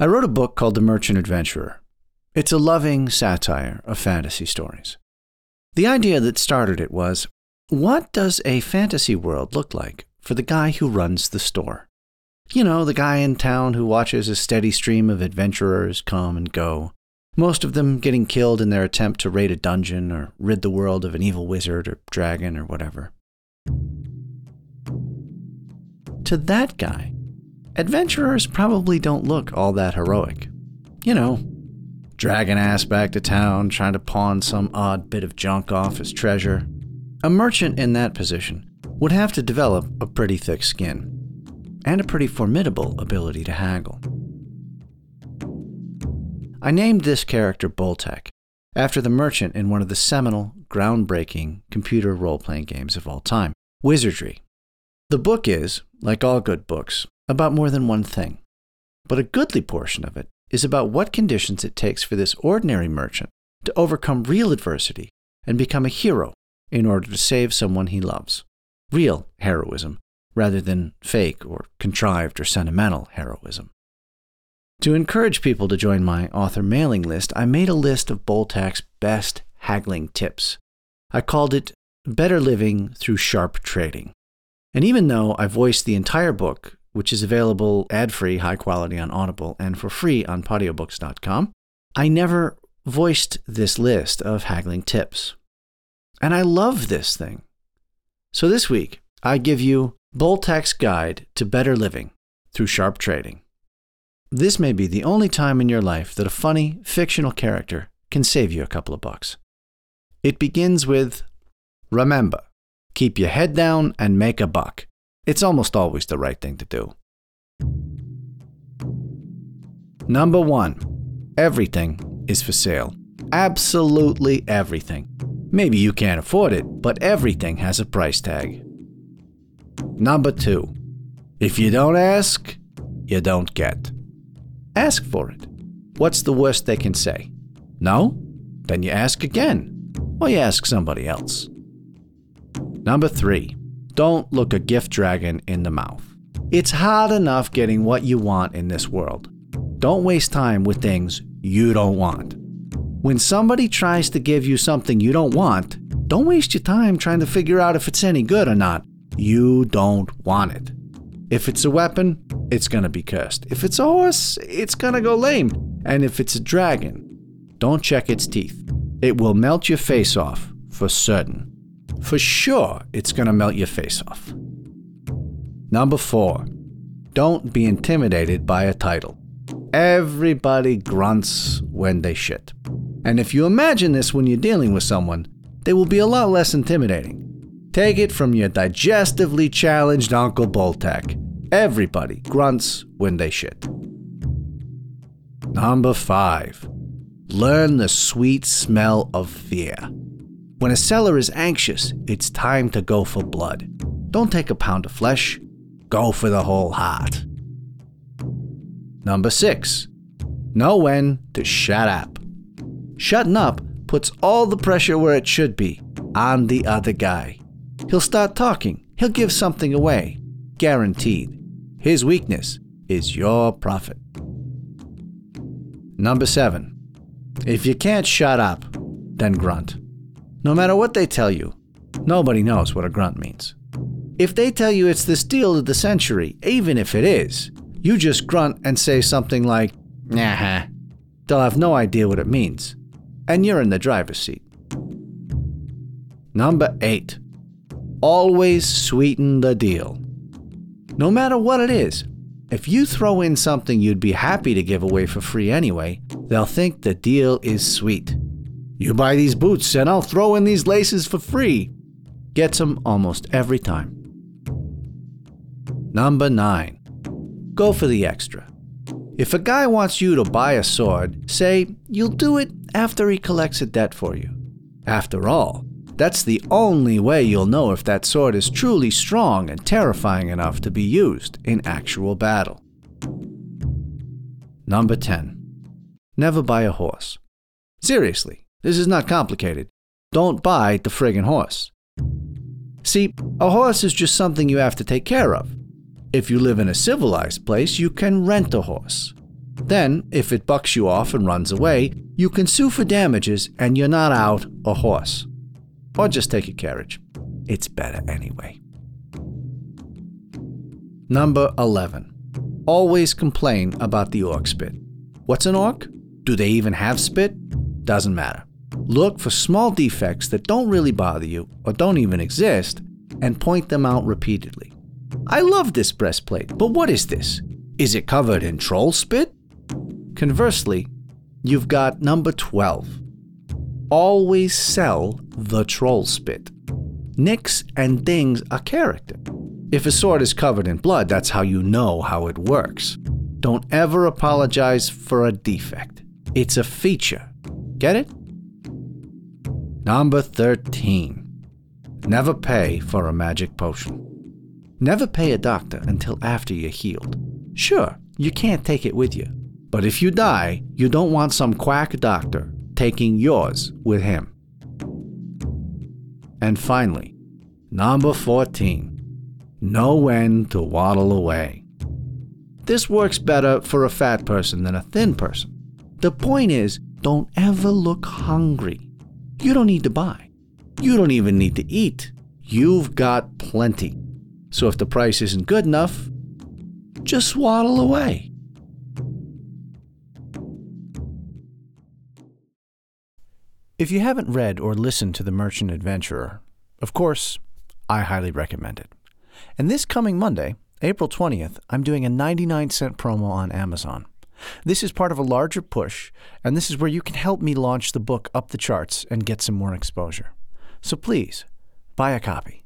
I wrote a book called The Merchant Adventurer. It's a loving satire of fantasy stories. The idea that started it was what does a fantasy world look like for the guy who runs the store? You know, the guy in town who watches a steady stream of adventurers come and go, most of them getting killed in their attempt to raid a dungeon or rid the world of an evil wizard or dragon or whatever. To that guy, adventurers probably don't look all that heroic. You know, dragging ass back to town, trying to pawn some odd bit of junk off as treasure. A merchant in that position would have to develop a pretty thick skin and a pretty formidable ability to haggle. I named this character Boltac after the merchant in one of the seminal, groundbreaking computer role playing games of all time, Wizardry. The book is, like all good books, about more than one thing, but a goodly portion of it is about what conditions it takes for this ordinary merchant to overcome real adversity and become a hero in order to save someone he loves. Real heroism, rather than fake or contrived or sentimental heroism. To encourage people to join my author mailing list, I made a list of Boltac's best haggling tips. I called it Better Living Through Sharp Trading. And even though I voiced the entire book which is available ad free, high quality on Audible, and for free on podiobooks.com, I never voiced this list of haggling tips. And I love this thing. So this week, I give you Boltac's Guide to Better Living through Sharp Trading. This may be the only time in your life that a funny, fictional character can save you a couple of bucks. It begins with Remember, keep your head down and make a buck. It's almost always the right thing to do. Number one, everything is for sale. Absolutely everything. Maybe you can't afford it, but everything has a price tag. Number two, if you don't ask, you don't get. Ask for it. What's the worst they can say? No? Then you ask again, or you ask somebody else. Number three, don't look a gift dragon in the mouth. It's hard enough getting what you want in this world. Don't waste time with things you don't want. When somebody tries to give you something you don't want, don't waste your time trying to figure out if it's any good or not. You don't want it. If it's a weapon, it's gonna be cursed. If it's a horse, it's gonna go lame. And if it's a dragon, don't check its teeth. It will melt your face off, for certain for sure it's going to melt your face off. Number four, don't be intimidated by a title. Everybody grunts when they shit. And if you imagine this when you're dealing with someone, they will be a lot less intimidating. Take it from your digestively challenged Uncle Boltac. Everybody grunts when they shit. Number five, learn the sweet smell of fear. When a seller is anxious, it's time to go for blood. Don't take a pound of flesh, go for the whole heart. Number six, know when to shut up. Shutting up puts all the pressure where it should be on the other guy. He'll start talking, he'll give something away. Guaranteed. His weakness is your profit. Number seven, if you can't shut up, then grunt. No matter what they tell you, nobody knows what a grunt means. If they tell you it's the steal of the century, even if it is, you just grunt and say something like, nah, they'll have no idea what it means. And you're in the driver's seat. Number 8. Always sweeten the deal. No matter what it is, if you throw in something you'd be happy to give away for free anyway, they'll think the deal is sweet. You buy these boots and I'll throw in these laces for free. Gets them almost every time. Number 9. Go for the extra. If a guy wants you to buy a sword, say you'll do it after he collects a debt for you. After all, that's the only way you'll know if that sword is truly strong and terrifying enough to be used in actual battle. Number 10. Never buy a horse. Seriously, this is not complicated. Don't buy the friggin' horse. See, a horse is just something you have to take care of. If you live in a civilized place, you can rent a horse. Then, if it bucks you off and runs away, you can sue for damages and you're not out a horse. Or just take a carriage. It's better anyway. Number 11. Always complain about the orc spit. What's an orc? Do they even have spit? Doesn't matter. Look for small defects that don't really bother you or don't even exist and point them out repeatedly. I love this breastplate, but what is this? Is it covered in troll spit? Conversely, you've got number 12. Always sell the troll spit. Nicks and dings are character. If a sword is covered in blood, that's how you know how it works. Don't ever apologize for a defect. It's a feature. Get it? Number 13. Never pay for a magic potion. Never pay a doctor until after you're healed. Sure, you can't take it with you. But if you die, you don't want some quack doctor taking yours with him. And finally, number 14. Know when to waddle away. This works better for a fat person than a thin person. The point is, don't ever look hungry. You don't need to buy. You don't even need to eat. You've got plenty. So if the price isn't good enough, just waddle away. If you haven't read or listened to The Merchant Adventurer, of course, I highly recommend it. And this coming Monday, April 20th, I'm doing a 99 cent promo on Amazon. This is part of a larger push, and this is where you can help me launch the book up the charts and get some more exposure. So please, buy a copy.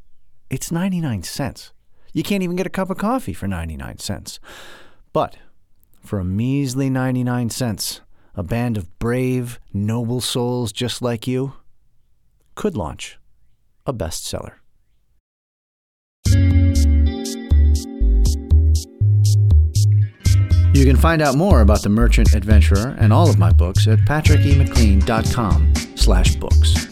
It's 99 cents. You can't even get a cup of coffee for 99 cents. But for a measly 99 cents, a band of brave, noble souls just like you could launch a bestseller. You can find out more about The Merchant Adventurer and all of my books at patrickemclean.com slash books.